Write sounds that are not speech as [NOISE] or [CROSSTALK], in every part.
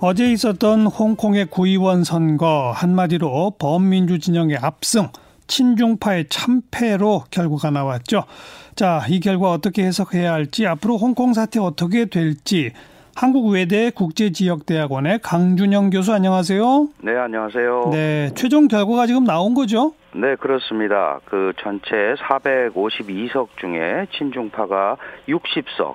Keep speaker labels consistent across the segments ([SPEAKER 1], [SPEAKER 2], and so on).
[SPEAKER 1] 어제 있었던 홍콩의 구의원 선거 한마디로 범민주 진영의 압승, 친중파의 참패로 결과가 나왔죠. 자, 이 결과 어떻게 해석해야 할지, 앞으로 홍콩 사태 어떻게 될지 한국외대 국제지역대학원의 강준영 교수 안녕하세요.
[SPEAKER 2] 네, 안녕하세요.
[SPEAKER 1] 네, 최종 결과가 지금 나온 거죠?
[SPEAKER 2] 네, 그렇습니다. 그 전체 452석 중에 친중파가 60석,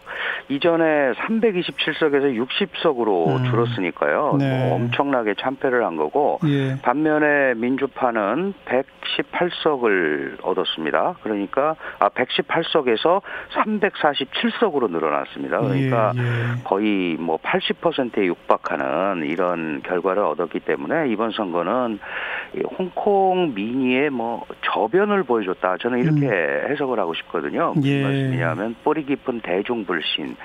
[SPEAKER 2] 이전에 327석에서 60석으로 음. 줄었으니까요. 네. 뭐 엄청나게 참패를 한 거고, 예. 반면에 민주파는 118석을 얻었습니다. 그러니까 아 118석에서 347석으로 늘어났습니다. 그러니까 예, 예. 거의 뭐 80%에 육박하는 이런 결과를 얻었기 때문에 이번 선거는 홍콩 민의의 뭐 저변을 보여줬다. 저는 이렇게 음. 해석을 하고 싶거든요. 무슨 예. 말씀이냐면 뿌리 깊은 대중 불신,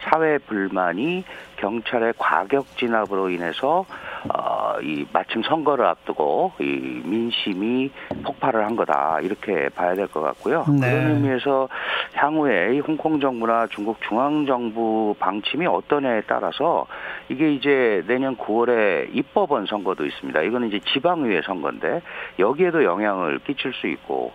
[SPEAKER 2] 사회 불만이 경찰의 과격 진압으로 인해서 어, 이 마침 선거를 앞두고 이 민심이 폭발을 한 거다 이렇게 봐야 될 것 같고요. 네. 그런 의미에서 향후에 이 홍콩 정부나 중국 중앙 정부 방침이 어떠냐에 따라서 이게 이제 내년 9월에 입법원 선거도 있습니다. 이거는 이제 지방의회 선거인데 여기에도 영향을 끼칠 수 있고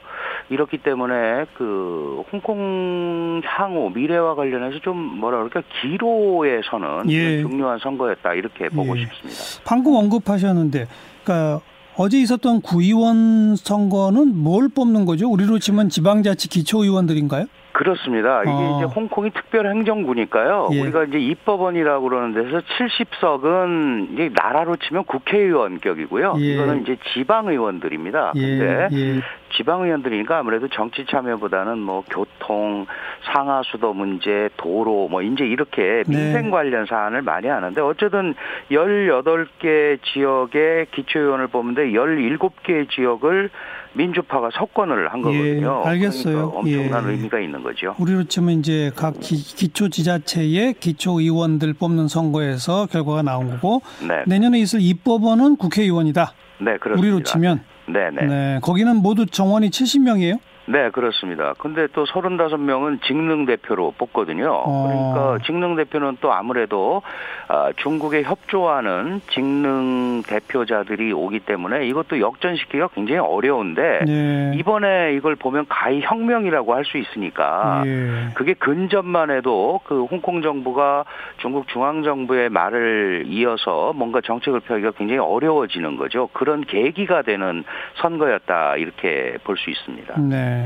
[SPEAKER 2] 이렇기 때문에 그 홍콩 향후 미래와 관련해서 좀 뭐라 그럴까 기로에서는 예. 중요한 선거였다 이렇게 보고 예. 싶습니다.
[SPEAKER 1] 방금 언급하셨는데, 그러니까 어제 있었던 구의원 선거는 뭘 뽑는 거죠? 우리로 치면 지방자치 기초의원들인가요?
[SPEAKER 2] 그렇습니다. 이게 어. 이제 홍콩이 특별행정구니까요. 예. 우리가 이제 입법원이라고 그러는 데서 70석은 이제 나라로 치면 국회의원격이고요. 예. 이거는 이제 지방의원들입니다. 예. 근데 예. 지방의원들이니까 아무래도 정치 참여보다는 뭐 교통, 상하 수도 문제, 도로 뭐 이제 이렇게 네. 민생 네. 관련 사안을 많이 하는데 어쨌든 18개 지역의 기초의원을 뽑는데 17개 지역을 민주파가 석권을 한 예, 거거든요.
[SPEAKER 1] 예, 알겠어요.
[SPEAKER 2] 그러니까 엄청난 예. 의미가 있는 거죠.
[SPEAKER 1] 우리로 치면 이제 각 기, 초 지자체의 기초 의원들 뽑는 선거에서 결과가 나온 거고 네. 내년에 있을 입법원은 국회의원이다.
[SPEAKER 2] 네, 그렇습니다.
[SPEAKER 1] 우리로 치면
[SPEAKER 2] 네, 네. 네,
[SPEAKER 1] 거기는 모두 정원이 70명이에요?
[SPEAKER 2] 네, 그렇습니다. 근데 또 35명은 직능 대표로 뽑거든요. 어. 그러니까 직능 대표는 또 아무래도 아, 중국에 협조하는 직능 대표자들이 오기 때문에 이것도 역전시키기가 굉장히 어려운데 네. 이번에 이걸 보면 가히 혁명이라고 할 수 있으니까 예. 그게 근접만 해도 그 홍콩 정부가 중국 중앙 정부의 말을 이어서 뭔가 정책을 펴기가 굉장히 어려워지는 거죠. 그런 계기가 되는 선거였다 이렇게 볼 수 있습니다.
[SPEAKER 1] 네.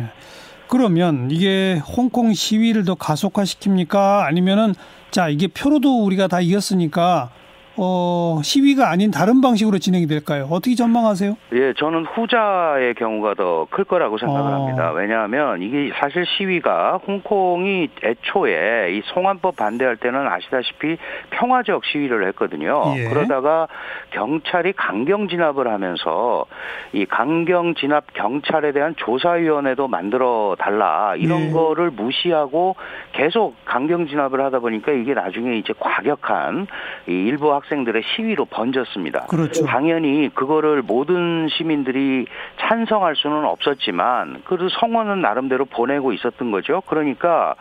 [SPEAKER 1] 그러면 이게 홍콩 시위를 더 가속화시킵니까? 아니면은 자 이게 표로도 우리가 다 이겼으니까 어, 시위가 아닌 다른 방식으로 진행이 될까요? 어떻게 전망하세요?
[SPEAKER 2] 예, 저는 후자의 경우가 더 클 거라고 생각을 어. 합니다. 왜냐하면 이게 사실 시위가 홍콩이 애초에 이 송환법 반대할 때는 아시다시피 평화적 시위를 했거든요. 예. 그러다가 경찰이 강경 진압을 하면서 이 강경 진압 경찰에 대한 조사위원회도 만들어 달라 이런 예. 거를 무시하고 계속 강경 진압을 하다 보니까 이게 나중에 이제 과격한 이 일부 학 생들의 시위로 번졌습니다.
[SPEAKER 1] 그렇죠.
[SPEAKER 2] 당연히 그거를 모든 시민들이 찬성할 수는 없었지만 그 성원은 나름대로 보내고 있었던 거죠. 그러니까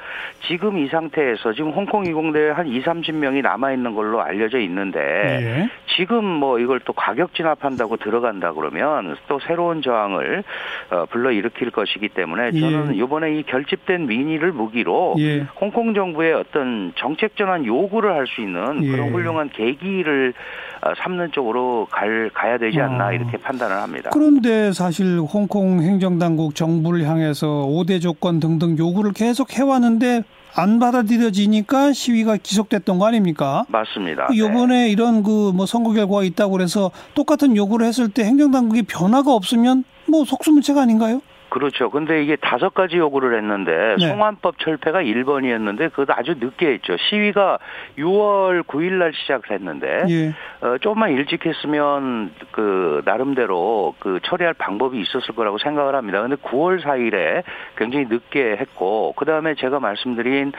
[SPEAKER 2] 지금 이 상태에서 지금 홍콩 이공대에 한 2, 30명이 남아 있는 걸로 알려져 있는데 네. 지금 뭐 이걸 또 과격 진압한다고 들어간다 그러면 또 새로운 저항을 어, 불러 일으킬 것이기 때문에 예. 저는 예. 이번에 이 결집된 민의를 무기로 예. 홍콩 정부의 어떤 정책 전환 요구를 할 수 있는 예. 그런 훌륭한 계기 시기를 어, 삼는 쪽으로 갈, 가야 되지 않나 어. 이렇게 판단을 합니다.
[SPEAKER 1] 그런데 사실 홍콩 행정당국 정부를 향해서 5대 조건 등등 요구를 계속 해왔는데 안 받아들여지니까 시위가 지속됐던 거 아닙니까?
[SPEAKER 2] 맞습니다.
[SPEAKER 1] 이번에 네. 이런 그 뭐 선거 결과가 있다고 그래서 똑같은 요구를 했을 때 행정당국이 변화가 없으면 뭐 속수무책 아닌가요?
[SPEAKER 2] 그렇죠. 근데 이게 다섯 가지 요구를 했는데 네. 송환법 철폐가 1번이었는데 그것도 아주 늦게 했죠. 시위가 6월 9일 날 시작했는데 예. 어, 조금만 일찍 했으면 그 나름대로 그 처리할 방법이 있었을 거라고 생각을 합니다. 근데 9월 4일에 굉장히 늦게 했고 그다음에 제가 말씀드린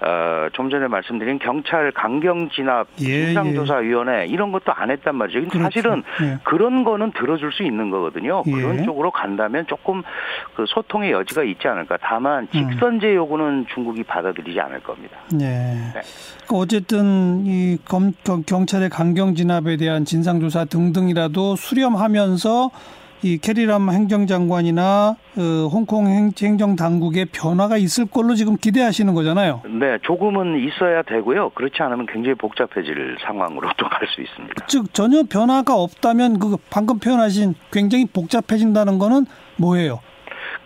[SPEAKER 2] 어, 좀 전에 말씀드린 경찰 강경 진압 예, 진상조사 위원회 이런 것도 안 했단 말이죠. 근데 그렇죠. 사실은 예. 그런 거는 들어줄 수 있는 거거든요. 그런 예. 쪽으로 간다면 조금 그 소통의 여지가 있지 않을까. 다만 음. 직선제 요구는 중국이 받아들이지 않을 겁니다.
[SPEAKER 1] 네. 네. 그 어쨌든 이 검, 경찰의 강경 진압에 대한 진상조사 등등이라도 수렴하면서 이 캐리람 행정장관이나 어, 홍콩 행정 당국의 변화가 있을 걸로 지금 기대하시는 거잖아요.
[SPEAKER 2] 네, 조금은 있어야 되고요. 그렇지 않으면 굉장히 복잡해질 상황으로 [LAUGHS] 또 갈 수 있습니다.
[SPEAKER 1] 즉 전혀 변화가 없다면 그 방금 표현하신 굉장히 복잡해진다는 거는 뭐예요?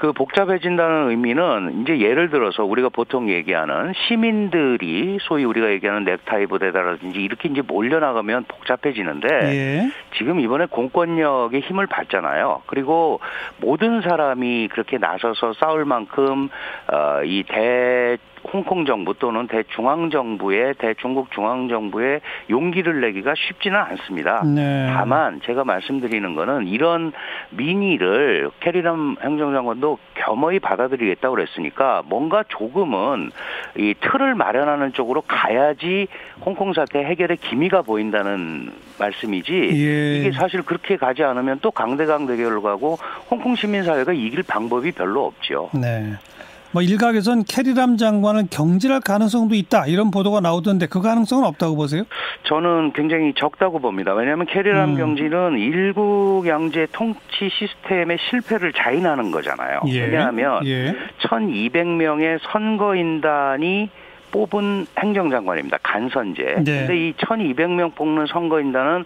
[SPEAKER 2] 그 복잡해진다는 의미는 이제 예를 들어서 우리가 보통 얘기하는 시민들이 소위 우리가 얘기하는 넥타이 부대다라든지 이렇게 이제 몰려나가면 복잡해지는데 예. 지금 이번에 공권력의 힘을 받잖아요. 그리고 모든 사람이 그렇게 나서서 싸울 만큼 어, 이 대 홍콩 정부 또는 대중앙 정부의 대중국 중앙 정부의 용기를 내기가 쉽지는 않습니다. 네. 다만 제가 말씀드리는 거는 이런 민의를 캐리람 행정장관도 겸허히 받아들이겠다고 그랬으니까 뭔가 조금은 이 틀을 마련하는 쪽으로 가야지 홍콩 사태 해결의 기미가 보인다는 말씀이지 예. 이게 사실 그렇게 가지 않으면 또 강대강 대결을 가고 홍콩 시민 사회가 이길 방법이 별로 없죠.
[SPEAKER 1] 네. 뭐 일각에선 캐리람 장관은 경질할 가능성도 있다 이런 보도가 나오던데 그 가능성은 없다고 보세요?
[SPEAKER 2] 저는 굉장히 적다고 봅니다. 왜냐하면 캐리람 음. 경질은 일국 양제 통치 시스템의 실패를 자인하는 거잖아요. 예. 왜냐하면 예. 1,200명의 선거인단이 뽑은 행정장관입니다. 간선제. 네. 근데 이 1200명 뽑는 선거인단은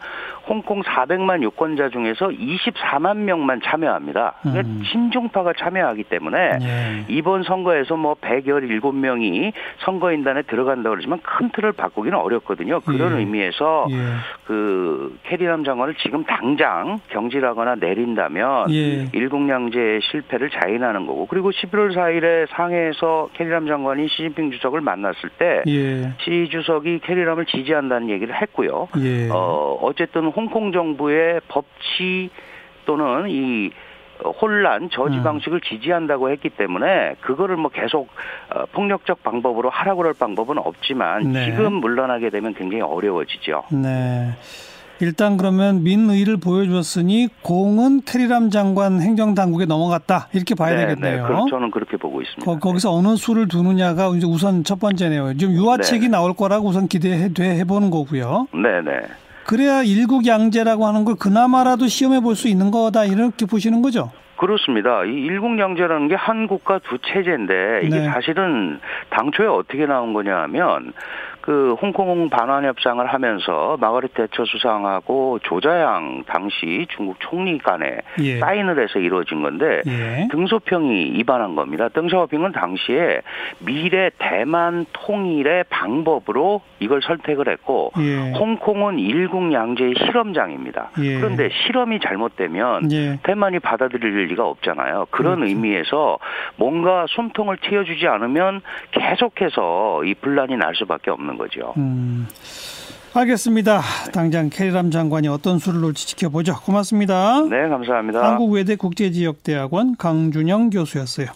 [SPEAKER 2] 홍콩 400만 유권자 중에서 24만 명만 참여합니다. 그러니까 음. 친중파가 참여하기 때문에 네. 이번 선거에서 뭐 117명이 선거인단에 들어간다고 그러지만 큰 틀을 바꾸기는 어렵거든요. 그런 예. 의미에서 예. 그 캐리남 장관을 지금 당장 경질하거나 내린다면 예. 일국양제의 실패를 자인하는 거고 그리고 11월 4일에 상해에서 캐리남 장관이 시진핑 주석을 만났 나왔을 때 예. 시 주석이 캐리람을 지지한다는 얘기를 했고요. 예. 어, 어쨌든 홍콩 정부의 법치 또는 이 혼란 저지 음. 방식을 지지한다고 했기 때문에 그거를 뭐 계속 어, 폭력적 방법으로 하라고 할 방법은 없지만 네. 지금 물러나게 되면 굉장히 어려워지죠.
[SPEAKER 1] 네. 일단 그러면 민의를 보여줬으니 공은 테리람 장관 행정당국에 넘어갔다 이렇게 봐야 네, 되겠네요.
[SPEAKER 2] 네, 저는 그렇게 보고 있습니다.
[SPEAKER 1] 거, 기서 어느 수를 두느냐가 이제 우선 첫 번째네요. 지금 유화책이 네. 나올 거라고 우선 기대해 보는 거고요.
[SPEAKER 2] 네, 네.
[SPEAKER 1] 그래야 일국 양제라고 하는 걸 그나마라도 시험해 볼 수 있는 거다 이렇게 보시는 거죠.
[SPEAKER 2] 그렇습니다. 이 일국양제라는 게 한국과 두 체제인데 이게 네. 사실은 당초에 어떻게 나온 거냐 하면 그 홍콩 반환 협상을 하면서 마가렛 대처 수상하고 조자양 당시 중국 총리 간에 예. 사인을 해서 이루어진 건데 예. 등소평이 입안한 겁니다. 등소평은 당시에 미래 대만 통일의 방법으로 이걸 선택을 했고 예. 홍콩은 일국 양제의 실험장입니다. 예. 그런데 실험이 잘못되면 예. 대만이 받아들일 리가 없잖아요. 그런 그렇죠. 의미에서 뭔가 숨통을 틔워주지 않으면 계속해서 이 분란이 날 수밖에 없는 거죠. 음.
[SPEAKER 1] 알겠습니다. 당장 캐리람 장관이 어떤 수를 놓을지 지켜보죠. 고맙습니다.
[SPEAKER 2] 네, 감사합니다.
[SPEAKER 1] 한국외대 국제지역대학원 강준영 교수였어요.